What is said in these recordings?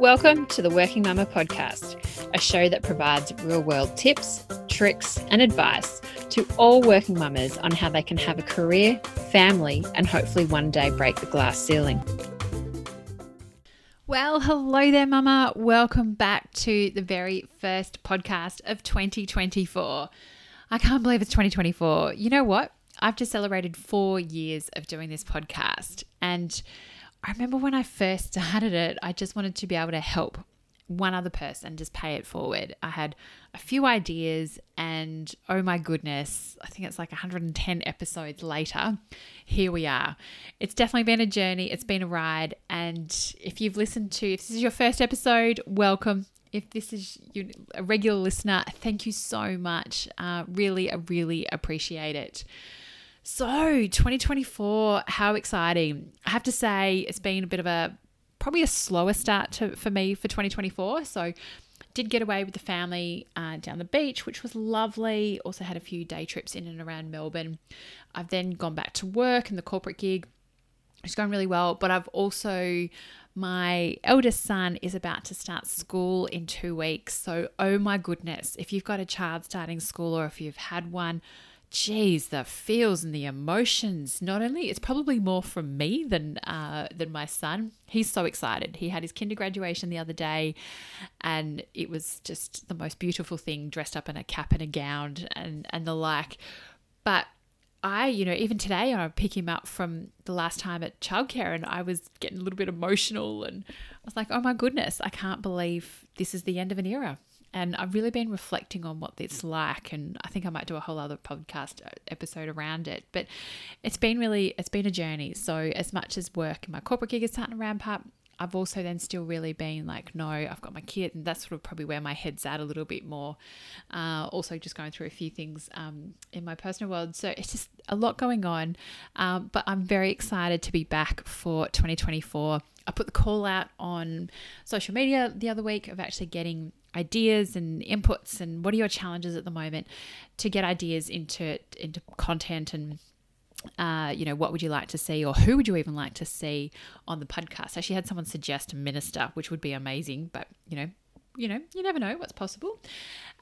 Welcome to the Working Mumma podcast, a show that provides real world tips, tricks, and advice to all working mamas on how they can have a career, family, and hopefully one day break the glass ceiling. Well, hello there, Mama. Welcome back to the very first podcast of 2024. I can't believe it's 2024. You know what? I've just celebrated four years of doing this podcast. And I remember when I first started it, I just wanted to be able to help one other person just pay it forward. I had a few ideas, and oh my goodness, I think it's like 110 episodes later. Here we are. It's definitely been a journey, it's been a ride. And if you've listened to, if this is your first episode, welcome. If this is a regular listener, thank you so much. Uh, really, really appreciate it. So, 2024, how exciting. I have to say, it's been a bit of a probably a slower start to, for me for 2024. So, did get away with the family uh, down the beach, which was lovely. Also, had a few day trips in and around Melbourne. I've then gone back to work and the corporate gig, is going really well. But I've also my eldest son is about to start school in two weeks. So, oh my goodness, if you've got a child starting school or if you've had one, geez, the feels and the emotions. Not only it's probably more from me than uh, than my son. He's so excited. He had his kinder graduation the other day, and it was just the most beautiful thing, dressed up in a cap and a gown and and the like. But I, you know, even today I pick him up from the last time at childcare and I was getting a little bit emotional and I was like, oh my goodness, I can't believe this is the end of an era. And I've really been reflecting on what it's like, and I think I might do a whole other podcast uh, episode around it. But it's been really, it's been a journey. So as much as work and my corporate gig is starting to ramp up, I've also then still really been like, no, I've got my kid, and that's sort of probably where my head's at a little bit more. Uh, also, just going through a few things um, in my personal world, so it's just a lot going on. Um, but I'm very excited to be back for 2024. I put the call out on social media the other week of actually getting ideas and inputs and what are your challenges at the moment to get ideas into into content and uh, you know, what would you like to see, or who would you even like to see on the podcast? I actually had someone suggest a minister, which would be amazing, but you know, you know, you never know what's possible.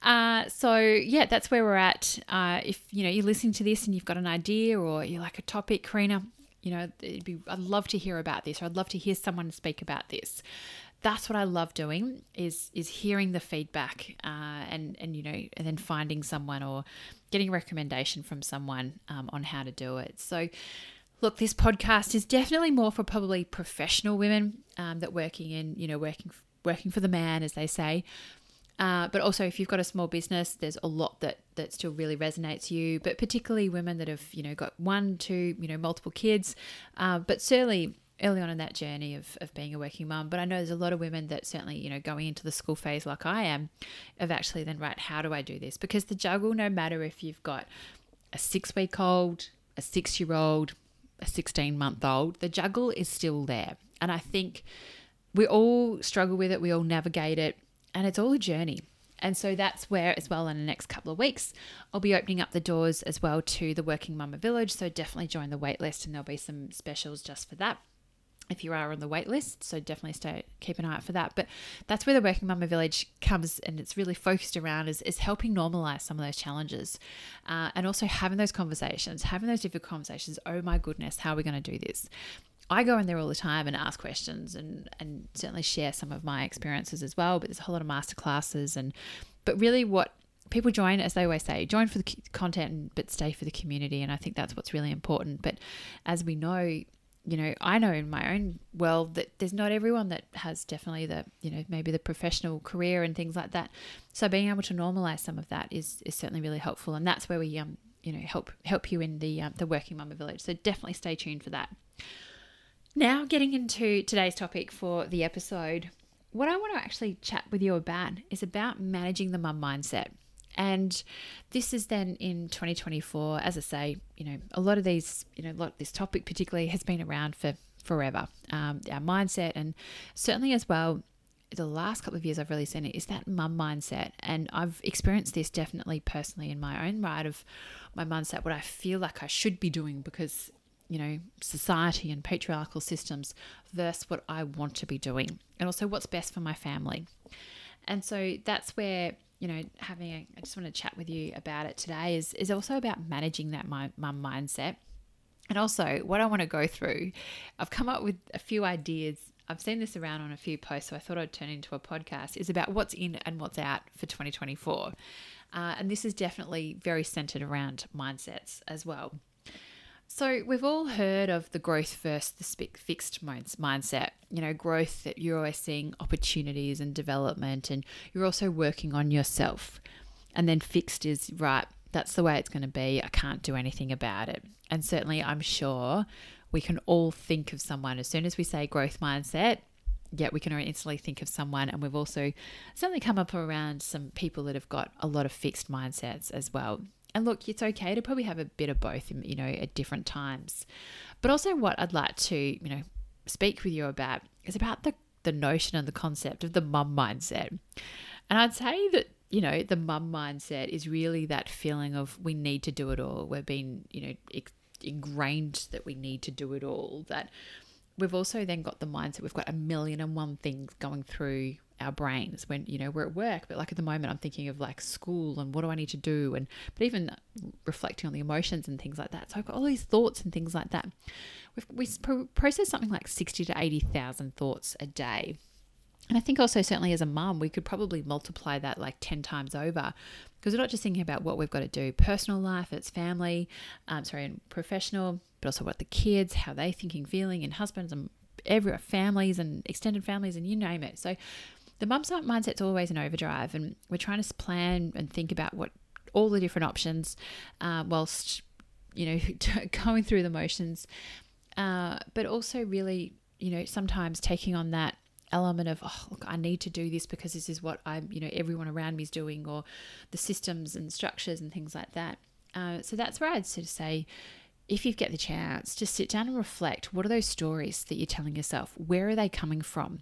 Uh, so yeah, that's where we're at. Uh, if you know you're listening to this and you've got an idea or you like a topic, Karina, you know, it'd be I'd love to hear about this, or I'd love to hear someone speak about this that's what I love doing is is hearing the feedback uh, and and you know and then finding someone or getting recommendation from someone um, on how to do it. So look, this podcast is definitely more for probably professional women um, that working in you know working working for the man as they say. Uh, but also, if you've got a small business, there's a lot that that still really resonates you. But particularly women that have you know got one, two, you know, multiple kids. Uh, but certainly early on in that journey of, of being a working mum. But I know there's a lot of women that certainly, you know, going into the school phase like I am, of actually then, right, how do I do this? Because the juggle, no matter if you've got a six week old, a six year old, a 16 month old, the juggle is still there. And I think we all struggle with it, we all navigate it, and it's all a journey. And so that's where, as well, in the next couple of weeks, I'll be opening up the doors as well to the Working Mumma Village. So definitely join the waitlist, and there'll be some specials just for that if you are on the wait list. So definitely stay keep an eye out for that. But that's where the Working Mumma Village comes and it's really focused around is, is helping normalize some of those challenges uh, and also having those conversations, having those difficult conversations. Oh my goodness, how are we going to do this? I go in there all the time and ask questions and and certainly share some of my experiences as well. But there's a whole lot of master classes and but really what people join as they always say join for the content but stay for the community and i think that's what's really important but as we know you know, I know in my own world that there's not everyone that has definitely the, you know, maybe the professional career and things like that. So being able to normalize some of that is is certainly really helpful, and that's where we um you know help help you in the um, the working mumma village. So definitely stay tuned for that. Now, getting into today's topic for the episode, what I want to actually chat with you about is about managing the mum mindset. And this is then in 2024, as I say, you know, a lot of these, you know, a lot this topic particularly has been around for forever. Um, our mindset, and certainly as well, the last couple of years I've really seen it is that mum mindset. And I've experienced this definitely personally in my own right of my mindset, what I feel like I should be doing because you know, society and patriarchal systems versus what I want to be doing, and also what's best for my family. And so that's where you know having a, I just want to chat with you about it today is is also about managing that my, my mindset. And also, what I want to go through, I've come up with a few ideas. I've seen this around on a few posts, so I thought I'd turn into a podcast. Is about what's in and what's out for 2024, uh, and this is definitely very centered around mindsets as well. So, we've all heard of the growth versus the fixed mindset. You know, growth that you're always seeing opportunities and development, and you're also working on yourself. And then fixed is right, that's the way it's going to be. I can't do anything about it. And certainly, I'm sure we can all think of someone as soon as we say growth mindset. Yet we can instantly think of someone, and we've also certainly come up around some people that have got a lot of fixed mindsets as well. And look, it's okay to probably have a bit of both, you know, at different times. But also, what I'd like to, you know, speak with you about is about the, the notion and the concept of the mum mindset. And I'd say that, you know, the mum mindset is really that feeling of we need to do it all. We've been, you know, ingrained that we need to do it all. That we've also then got the mindset we've got a million and one things going through our brains when you know we're at work but like at the moment i'm thinking of like school and what do i need to do and but even reflecting on the emotions and things like that. So i've got all these thoughts and things like that. We've, we process something like 60 to 80,000 thoughts a day. And I think also, certainly as a mum, we could probably multiply that like 10 times over because we're not just thinking about what we've got to do personal life, it's family, um, sorry, and professional, but also what the kids, how they're thinking, feeling, and husbands and every families and extended families, and you name it. So the mum mindset's always in overdrive, and we're trying to plan and think about what all the different options, uh, whilst you know going through the motions, uh, but also really you know sometimes taking on that element of oh look I need to do this because this is what I'm you know everyone around me is doing or the systems and structures and things like that. Uh, so that's where I'd sort of say if you get the chance, just sit down and reflect. What are those stories that you're telling yourself? Where are they coming from?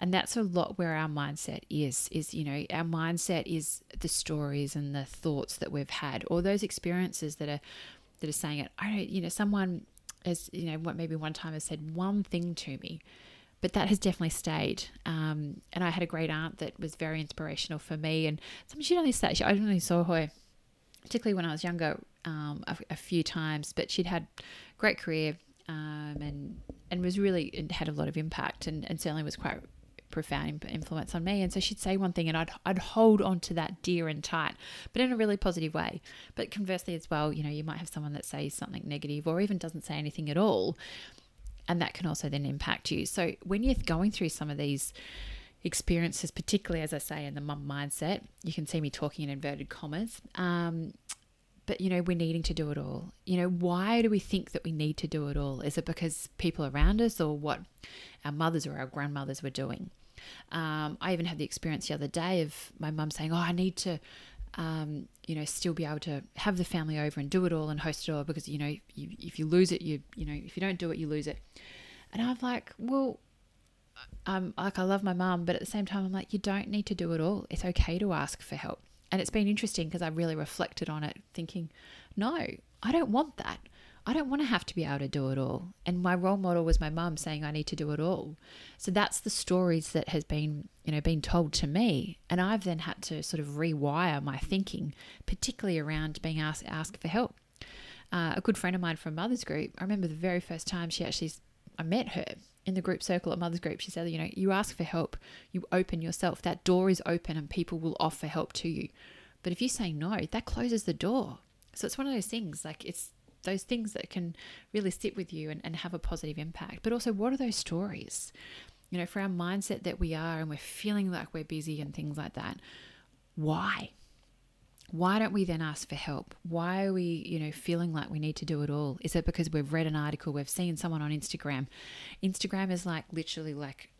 And that's a lot where our mindset is. Is you know our mindset is the stories and the thoughts that we've had, or those experiences that are that are saying it. I don't. You know, someone has you know what maybe one time has said one thing to me, but that has definitely stayed. Um, and I had a great aunt that was very inspirational for me. And something she'd only say, I don't only saw her, particularly when I was younger, um, a, a, few times, but she'd had great career um, and and was really had a lot of impact and, and certainly was quite profound influence on me. And so she'd say one thing, and I'd I'd hold on to that dear and tight, but in a really positive way. But conversely, as well, you know, you might have someone that says something negative or even doesn't say anything at all, and that can also then impact you. So when you're going through some of these experiences, particularly as I say in the mum mindset, you can see me talking in inverted commas. Um, but you know we're needing to do it all. You know why do we think that we need to do it all? Is it because people around us or what our mothers or our grandmothers were doing? Um, i even had the experience the other day of my mum saying oh i need to um, you know still be able to have the family over and do it all and host it all because you know you, if you lose it you you know if you don't do it you lose it. And i'm like well um, like I love my mum, but at the same time, I'm like, you don't need to do it all. It's okay to ask for help. And it's been interesting because I really reflected on it, thinking, no, I don't want that. I don't want to have to be able to do it all. And my role model was my mum saying I need to do it all. So that's the stories that has been, you know, been told to me. And I've then had to sort of rewire my thinking, particularly around being asked ask for help. Uh, a good friend of mine from Mother's Group, I remember the very first time she actually I met her in the group circle at Mother's Group, she said, you know, you ask for help, you open yourself, that door is open and people will offer help to you. But if you say no, that closes the door. So it's one of those things, like it's those things that can really sit with you and, and have a positive impact. But also, what are those stories? You know, for our mindset that we are and we're feeling like we're busy and things like that, why? Why don't we then ask for help? Why are we, you know, feeling like we need to do it all? Is it because we've read an article, we've seen someone on Instagram? Instagram is like literally like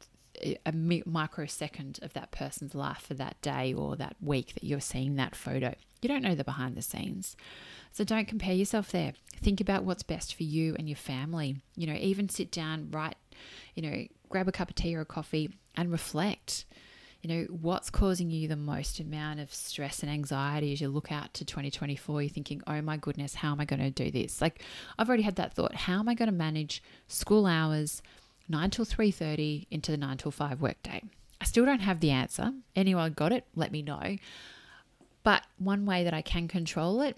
a microsecond of that person's life for that day or that week that you're seeing that photo. You don't know the behind the scenes. So don't compare yourself there. Think about what's best for you and your family. You know, even sit down, write, you know, grab a cup of tea or a coffee and reflect you know, what's causing you the most amount of stress and anxiety as you look out to 2024? You're thinking, oh my goodness, how am I going to do this? Like, I've already had that thought. How am I going to manage school hours, 9 till 3.30 into the 9 till 5 workday? I still don't have the answer. Anyone got it? Let me know. But one way that I can control it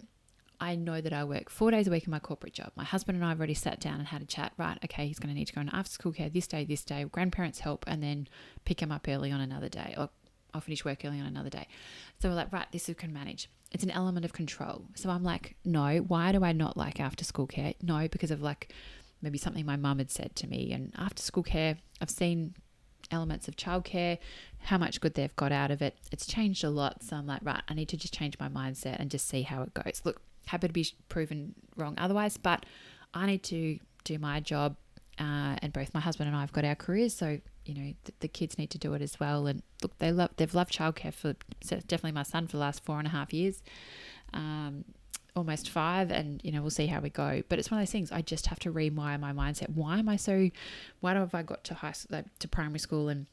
I know that I work four days a week in my corporate job. My husband and I have already sat down and had a chat. Right, okay, he's going to need to go into after school care this day, this day, grandparents help, and then pick him up early on another day, or I'll finish work early on another day. So we're like, right, this we can manage. It's an element of control. So I'm like, no, why do I not like after school care? No, because of like maybe something my mum had said to me. And after school care, I've seen elements of childcare, how much good they've got out of it. It's changed a lot. So I'm like, right, I need to just change my mindset and just see how it goes. Look, happy to be proven wrong otherwise, but I need to do my job. Uh, and both my husband and I have got our careers, so you know the, the, kids need to do it as well. And look, they love they've loved childcare for definitely my son for the last four and a half years, um, almost five, and you know we'll see how we go. But it's one of those things I just have to rewire my mindset. Why am I so? Why have I got to high like, to primary school and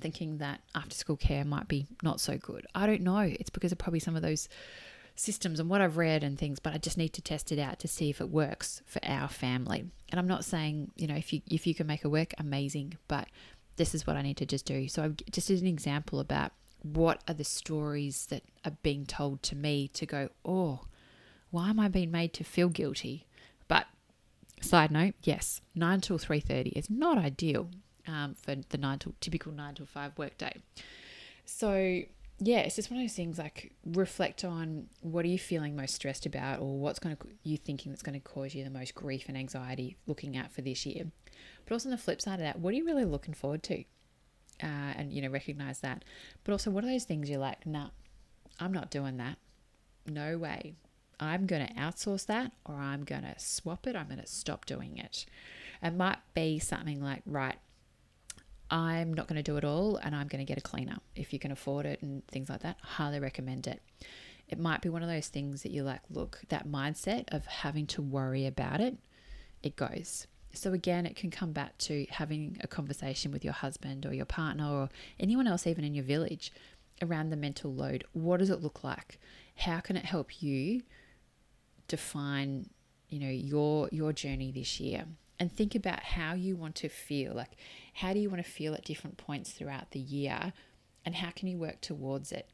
thinking that after school care might be not so good? I don't know. It's because of probably some of those systems and what I've read and things, but I just need to test it out to see if it works for our family. And I'm not saying, you know, if you if you can make it work, amazing, but this is what I need to just do. So just as an example about what are the stories that are being told to me to go, oh, why am I being made to feel guilty? But side note, yes, nine till three thirty is not ideal um, for the nine till typical nine till five workday. So yeah, it's just one of those things like reflect on what are you feeling most stressed about or what's going to you thinking that's going to cause you the most grief and anxiety looking at for this year. But also on the flip side of that, what are you really looking forward to? Uh, and you know, recognize that. But also, what are those things you're like, nah, I'm not doing that. No way. I'm going to outsource that or I'm going to swap it. I'm going to stop doing it. It might be something like, right, I'm not going to do it all and I'm going to get a cleaner if you can afford it and things like that. Highly recommend it. It might be one of those things that you're like, look, that mindset of having to worry about it, it goes. So, again, it can come back to having a conversation with your husband or your partner or anyone else, even in your village, around the mental load. What does it look like? How can it help you define, you know, your your journey this year? And think about how you want to feel. Like, how do you want to feel at different points throughout the year, and how can you work towards it?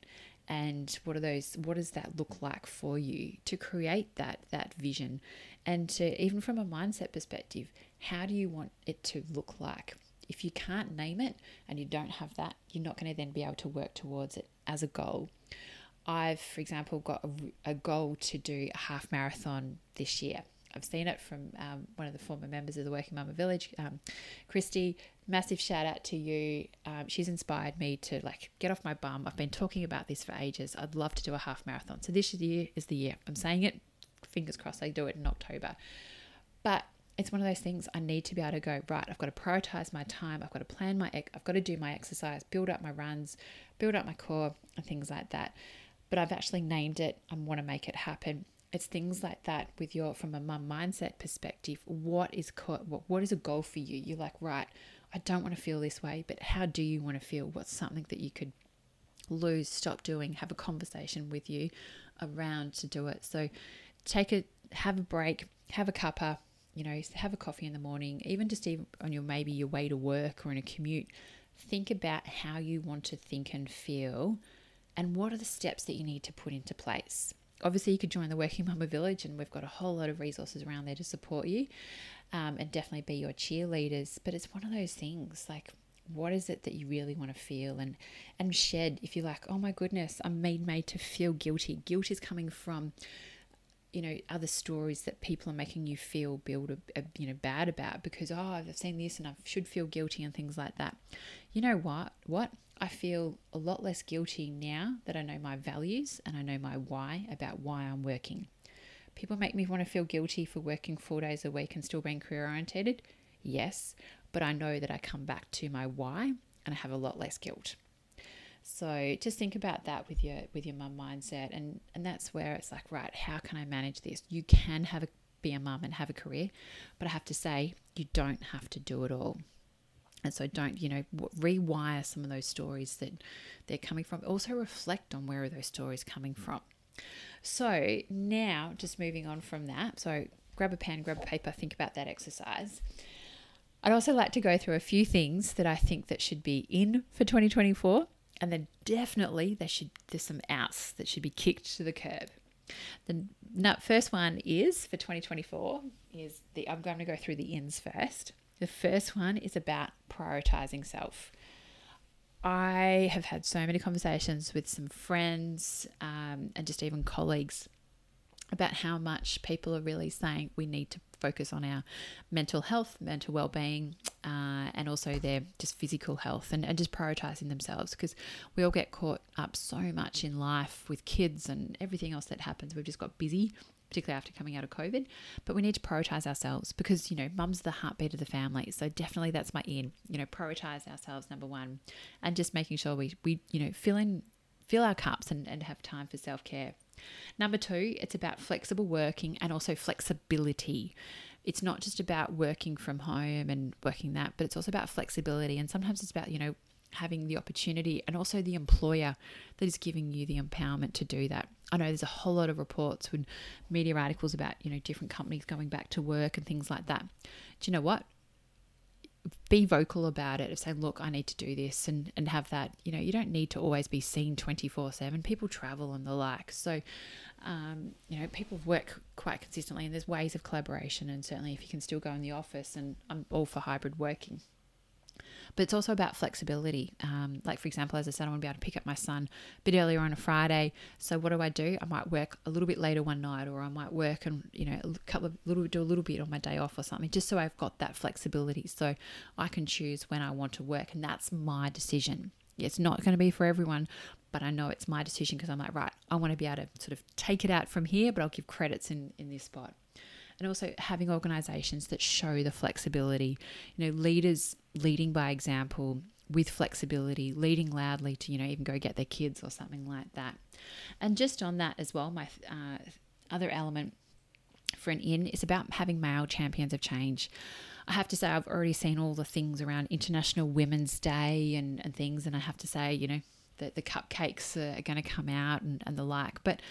And what are those? What does that look like for you to create that that vision, and to even from a mindset perspective, how do you want it to look like? If you can't name it and you don't have that, you're not going to then be able to work towards it as a goal. I've, for example, got a, a goal to do a half marathon this year I've seen it from um, one of the former members of the Working Mumma Village, um, Christy. Massive shout out to you. Um, she's inspired me to like get off my bum. I've been talking about this for ages. I'd love to do a half marathon. So this year is the year. I'm saying it. Fingers crossed, I do it in October. But it's one of those things I need to be able to go right. I've got to prioritize my time. I've got to plan my. I've got to do my exercise, build up my runs, build up my core, and things like that. But I've actually named it. I want to make it happen it's things like that with your from a mum mindset perspective what is what, what is a goal for you? You're like right i don't want to feel this way but how do you want to feel? What's something that you could lose stop doing have a conversation with you around to do it? So take a have a break have a cuppa you know have a coffee in the morning even just even on your maybe your way to work or in a commute think about how you want to think and feel and what are the steps that you need to put into place obviously you could join the Working Mumma Village, and we've got a whole lot of resources around there to support you, um, and definitely be your cheerleaders. But it's one of those things like. What is it that you really want to feel and and shed if you're like, oh my goodness, I'm made made to feel guilty. Guilt is coming from you know other stories that people are making you feel build a, a, you know bad about because oh I've seen this and I should feel guilty and things like that. You know what? What I feel a lot less guilty now that I know my values and I know my why about why I'm working. People make me want to feel guilty for working four days a week and still being career orientated. Yes, but I know that I come back to my why and I have a lot less guilt. So just think about that with your with your mum mindset and and that's where it's like right how can I manage this? You can have a be a mum and have a career, but I have to say you don't have to do it all. And so don't, you know, rewire some of those stories that they're coming from. Also reflect on where are those stories coming from. So now, just moving on from that. So grab a pen, grab a paper, think about that exercise. I'd also like to go through a few things that I think that should be in for 2024, and then definitely there should there's some outs that should be kicked to the curb. The first one is for 2024 is the I'm going to go through the ins first. The first one is about prioritizing self. I have had so many conversations with some friends um, and just even colleagues about how much people are really saying we need to focus on our mental health, mental well-being, uh, and also their just physical health, and, and just prioritizing themselves because we all get caught up so much in life with kids and everything else that happens. We've just got busy, particularly after coming out of COVID. But we need to prioritize ourselves because, you know, mum's the heartbeat of the family. So definitely that's my in, you know, prioritize ourselves, number one, and just making sure we, we you know, fill in, fill our cups and, and have time for self care. Number two, it's about flexible working and also flexibility. It's not just about working from home and working that, but it's also about flexibility. And sometimes it's about, you know, having the opportunity and also the employer that is giving you the empowerment to do that. I know there's a whole lot of reports and media articles about, you know, different companies going back to work and things like that. Do you know what? Be vocal about it. of saying look, I need to do this and, and have that. You know, you don't need to always be seen 24 7. People travel and the like. So, um, you know, people work quite consistently and there's ways of collaboration. And certainly if you can still go in the office, and I'm all for hybrid working but it's also about flexibility. Um, like, for example, as I said, I want to be able to pick up my son a bit earlier on a Friday. So, what do I do? I might work a little bit later one night, or I might work and, you know, a couple of little, do a little bit on my day off or something, just so I've got that flexibility. So, I can choose when I want to work, and that's my decision. It's not going to be for everyone, but I know it's my decision because I'm like, right, I want to be able to sort of take it out from here, but I'll give credits in, in this spot and also having organizations that show the flexibility. You know, leaders leading by example with flexibility, leading loudly to, you know, even go get their kids or something like that. And just on that as well, my uh, other element for an in is about having male champions of change. I have to say, I've already seen all the things around International Women's Day and, and things, and I have to say, you know, the, the cupcakes are going to come out and, and the like. But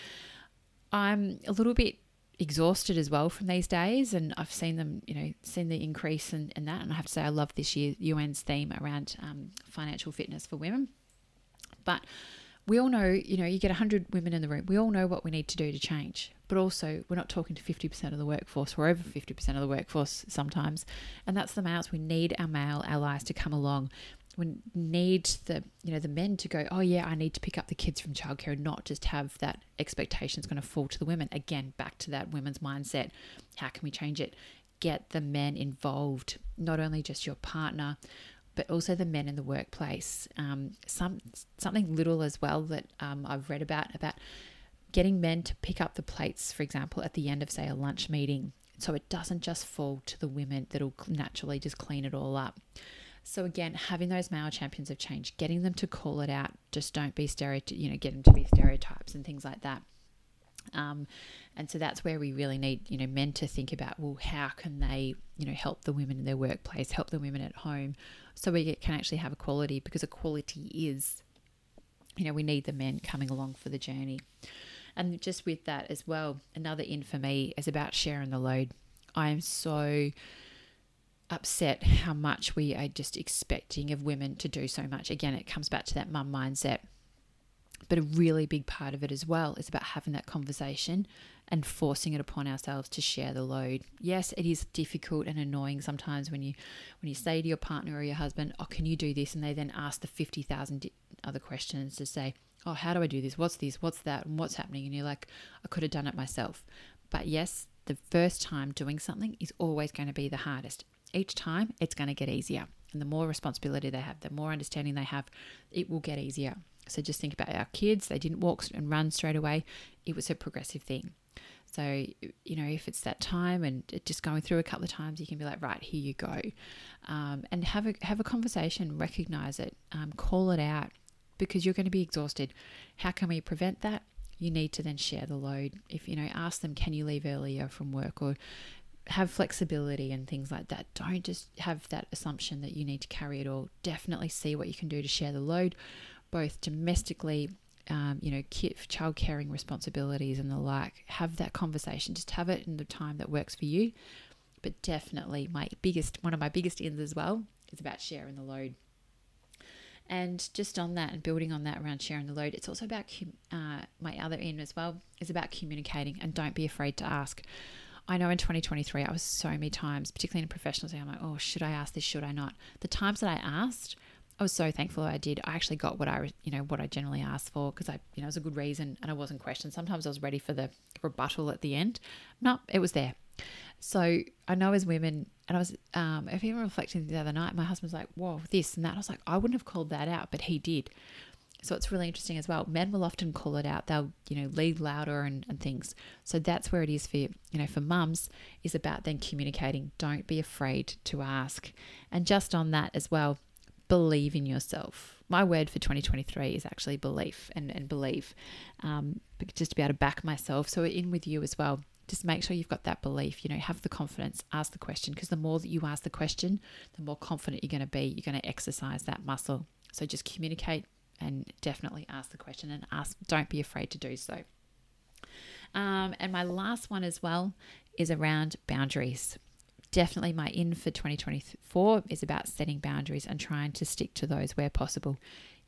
I'm a little bit exhausted as well from these days and I've seen them you know seen the increase in, in that and I have to say I love this year UN's theme around um, financial fitness for women. But we all know you know you get 100 women in the room we all know what we need to do to change but also we're not talking to 50% of the workforce we're over 50% of the workforce sometimes and that's the males we need our male allies to come along we need the you know the men to go oh yeah i need to pick up the kids from childcare and not just have that expectation is going to fall to the women. Again back to that women's mindset. How can we change it? Get the men involved not only just your partner but also the men in the workplace. Um, some something little as well that um, i've read about about getting men to pick up the plates for example at the end of say a lunch meeting so it doesn't just fall to the women that'll naturally just clean it all up so again, having those male champions of change, getting them to call it out, just don't be stereotype, you know, get them to be stereotypes and things like that. Um, and so that's where we really need, you know, men to think about, well, how can they, you know, help the women in their workplace, help the women at home, so we can actually have equality because equality is, you know, we need the men coming along for the journey. And just with that as well, another in for me is about sharing the load. I am so upset how much we are just expecting of women to do so much. Again, it comes back to that mum mindset. But a really big part of it as well is about having that conversation and forcing it upon ourselves to share the load. Yes, it is difficult and annoying sometimes when you when you say to your partner or your husband, "Oh, can you do this?" and they then ask the 50,000 other questions to say, "Oh, how do I do this? What's this? What's that? And what's happening?" And you're like, "I could have done it myself." But yes, the first time doing something is always going to be the hardest each time it's going to get easier. And the more responsibility they have, the more understanding they have, it will get easier. So just think about our kids. They didn't walk and run straight away, it was a progressive thing. So, you know, if it's that time and just going through a couple of times, you can be like, right, here you go. Um, and have a, have a conversation, recognize it, um, call it out because you're going to be exhausted. How can we prevent that? You need to then share the load. If, you know, ask them, can you leave earlier from work or have flexibility and things like that. Don't just have that assumption that you need to carry it all. Definitely see what you can do to share the load, both domestically, um, you know, child caring responsibilities and the like. Have that conversation. Just have it in the time that works for you. But definitely, my biggest, one of my biggest ins as well, is about sharing the load. And just on that and building on that around sharing the load, it's also about uh, my other end as well, is about communicating and don't be afraid to ask. I know in 2023, I was so many times, particularly in professional I'm like, oh, should I ask this? Should I not? The times that I asked, I was so thankful I did. I actually got what I, you know, what I generally asked for because I, you know, it was a good reason and I wasn't questioned. Sometimes I was ready for the rebuttal at the end. No, it was there. So I know as women, and I was, um, even reflecting the other night, my husband's like, whoa, this and that. I was like, I wouldn't have called that out, but he did. So it's really interesting as well. Men will often call it out. They'll, you know, lead louder and, and things. So that's where it is for, you you know, for mums is about then communicating. Don't be afraid to ask. And just on that as well, believe in yourself. My word for 2023 is actually belief and, and believe, um, just to be able to back myself. So in with you as well. Just make sure you've got that belief, you know, have the confidence, ask the question, because the more that you ask the question, the more confident you're going to be. You're going to exercise that muscle. So just communicate, and definitely ask the question and ask don't be afraid to do so. Um, and my last one as well is around boundaries. Definitely my in for 2024 is about setting boundaries and trying to stick to those where possible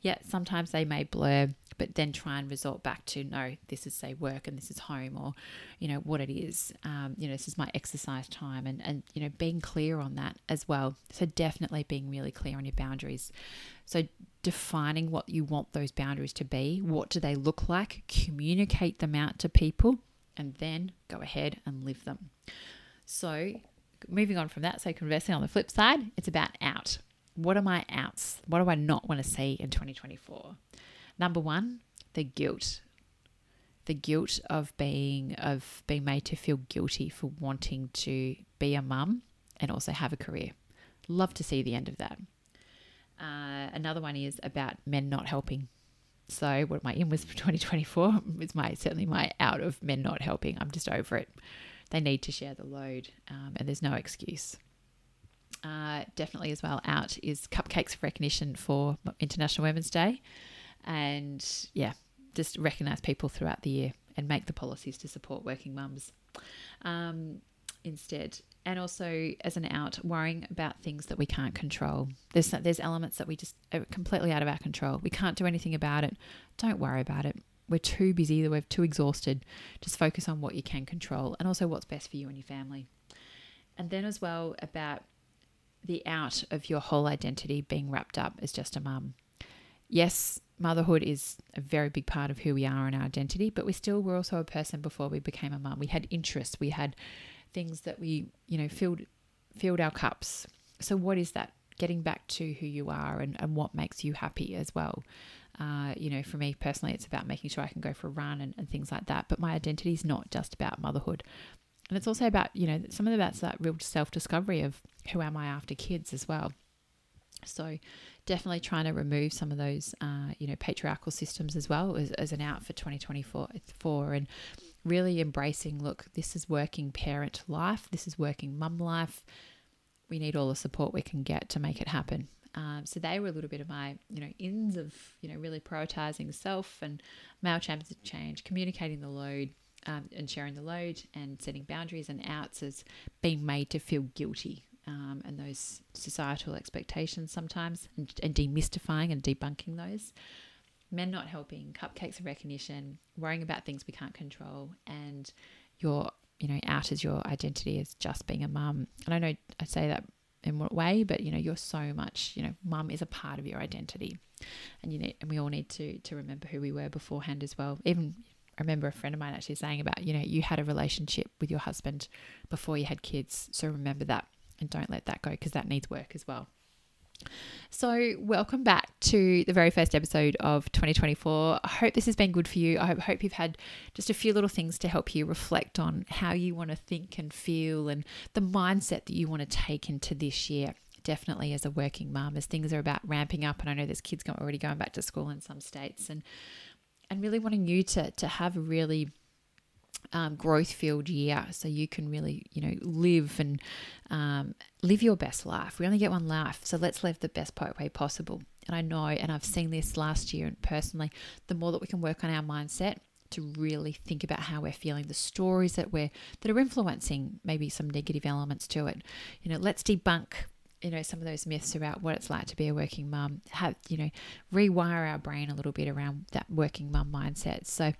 yet sometimes they may blur but then try and resort back to no this is say work and this is home or you know what it is. Um, you know this is my exercise time and and you know being clear on that as well. So definitely being really clear on your boundaries. So defining what you want those boundaries to be what do they look like communicate them out to people and then go ahead and live them. So moving on from that so conversely on the flip side it's about out what are my outs what do i not want to see in 2024 Number one, the guilt. The guilt of being of being made to feel guilty for wanting to be a mum and also have a career. Love to see the end of that. Uh, another one is about men not helping. So what my in was for 2024 is my certainly my out of men not helping. I'm just over it. They need to share the load, um, and there's no excuse. Uh, definitely as well out is cupcakes of recognition for International Women's Day and yeah, just recognize people throughout the year and make the policies to support working mums um, instead. And also, as an out, worrying about things that we can't control. There's there's elements that we just are completely out of our control. We can't do anything about it. Don't worry about it. We're too busy. We're too exhausted. Just focus on what you can control, and also what's best for you and your family. And then as well about the out of your whole identity being wrapped up as just a mum. Yes, motherhood is a very big part of who we are and our identity, but we still were also a person before we became a mum. We had interests, we had things that we, you know, filled filled our cups. So what is that? Getting back to who you are and, and what makes you happy as well. Uh, you know, for me personally, it's about making sure I can go for a run and, and things like that. But my identity is not just about motherhood. And it's also about, you know, some of that's that real self discovery of who am I after kids as well. So definitely trying to remove some of those, uh, you know, patriarchal systems as well as, as an out for 2024 for, and really embracing, look, this is working parent life, this is working mum life. We need all the support we can get to make it happen. Um, so they were a little bit of my, you know, ins of, you know, really prioritizing self and male champions of change, communicating the load, um, and sharing the load and setting boundaries and outs as being made to feel guilty um, and those societal expectations sometimes and, and demystifying and debunking those. Men not helping, cupcakes of recognition, worrying about things we can't control, and your, you know, out as your identity as just being a mum. And I know I say that in what way, but you know, you're so much, you know, mum is a part of your identity. And you need, and we all need to to remember who we were beforehand as well. Even I remember a friend of mine actually saying about, you know, you had a relationship with your husband before you had kids. So remember that and don't let that go because that needs work as well. So, welcome back to the very first episode of 2024. I hope this has been good for you. I hope you've had just a few little things to help you reflect on how you want to think and feel and the mindset that you want to take into this year. Definitely as a working mum, as things are about ramping up, and I know there's kids already going back to school in some states, and and really wanting you to to have a really um, growth filled year so you can really you know live and um, live your best life. We only get one life so let's live the best way possible. And i know and i've seen this last year and personally the more that we can work on our mindset to really think about how we're feeling the stories that we're that are influencing maybe some negative elements to it. You know let's debunk you know some of those myths about what it's like to be a working mum have you know rewire our brain a little bit around that working mum mindset so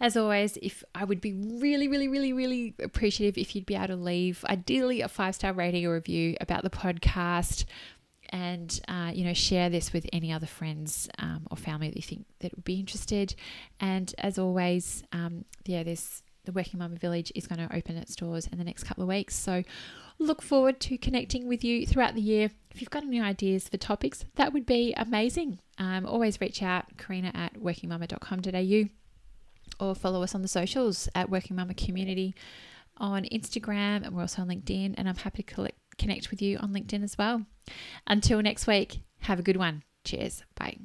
as always, if I would be really, really, really, really appreciative if you'd be able to leave ideally a five star rating or review about the podcast, and uh, you know share this with any other friends um, or family that you think that would be interested. And as always, um, yeah, this the Working Mumma Village is going to open its doors in the next couple of weeks. So look forward to connecting with you throughout the year. If you've got any ideas for topics, that would be amazing. Um, always reach out, Karina at workingmumma.com.au or follow us on the socials at Working Mumma Community on Instagram, and we're also on LinkedIn. And I'm happy to connect with you on LinkedIn as well. Until next week, have a good one. Cheers. Bye.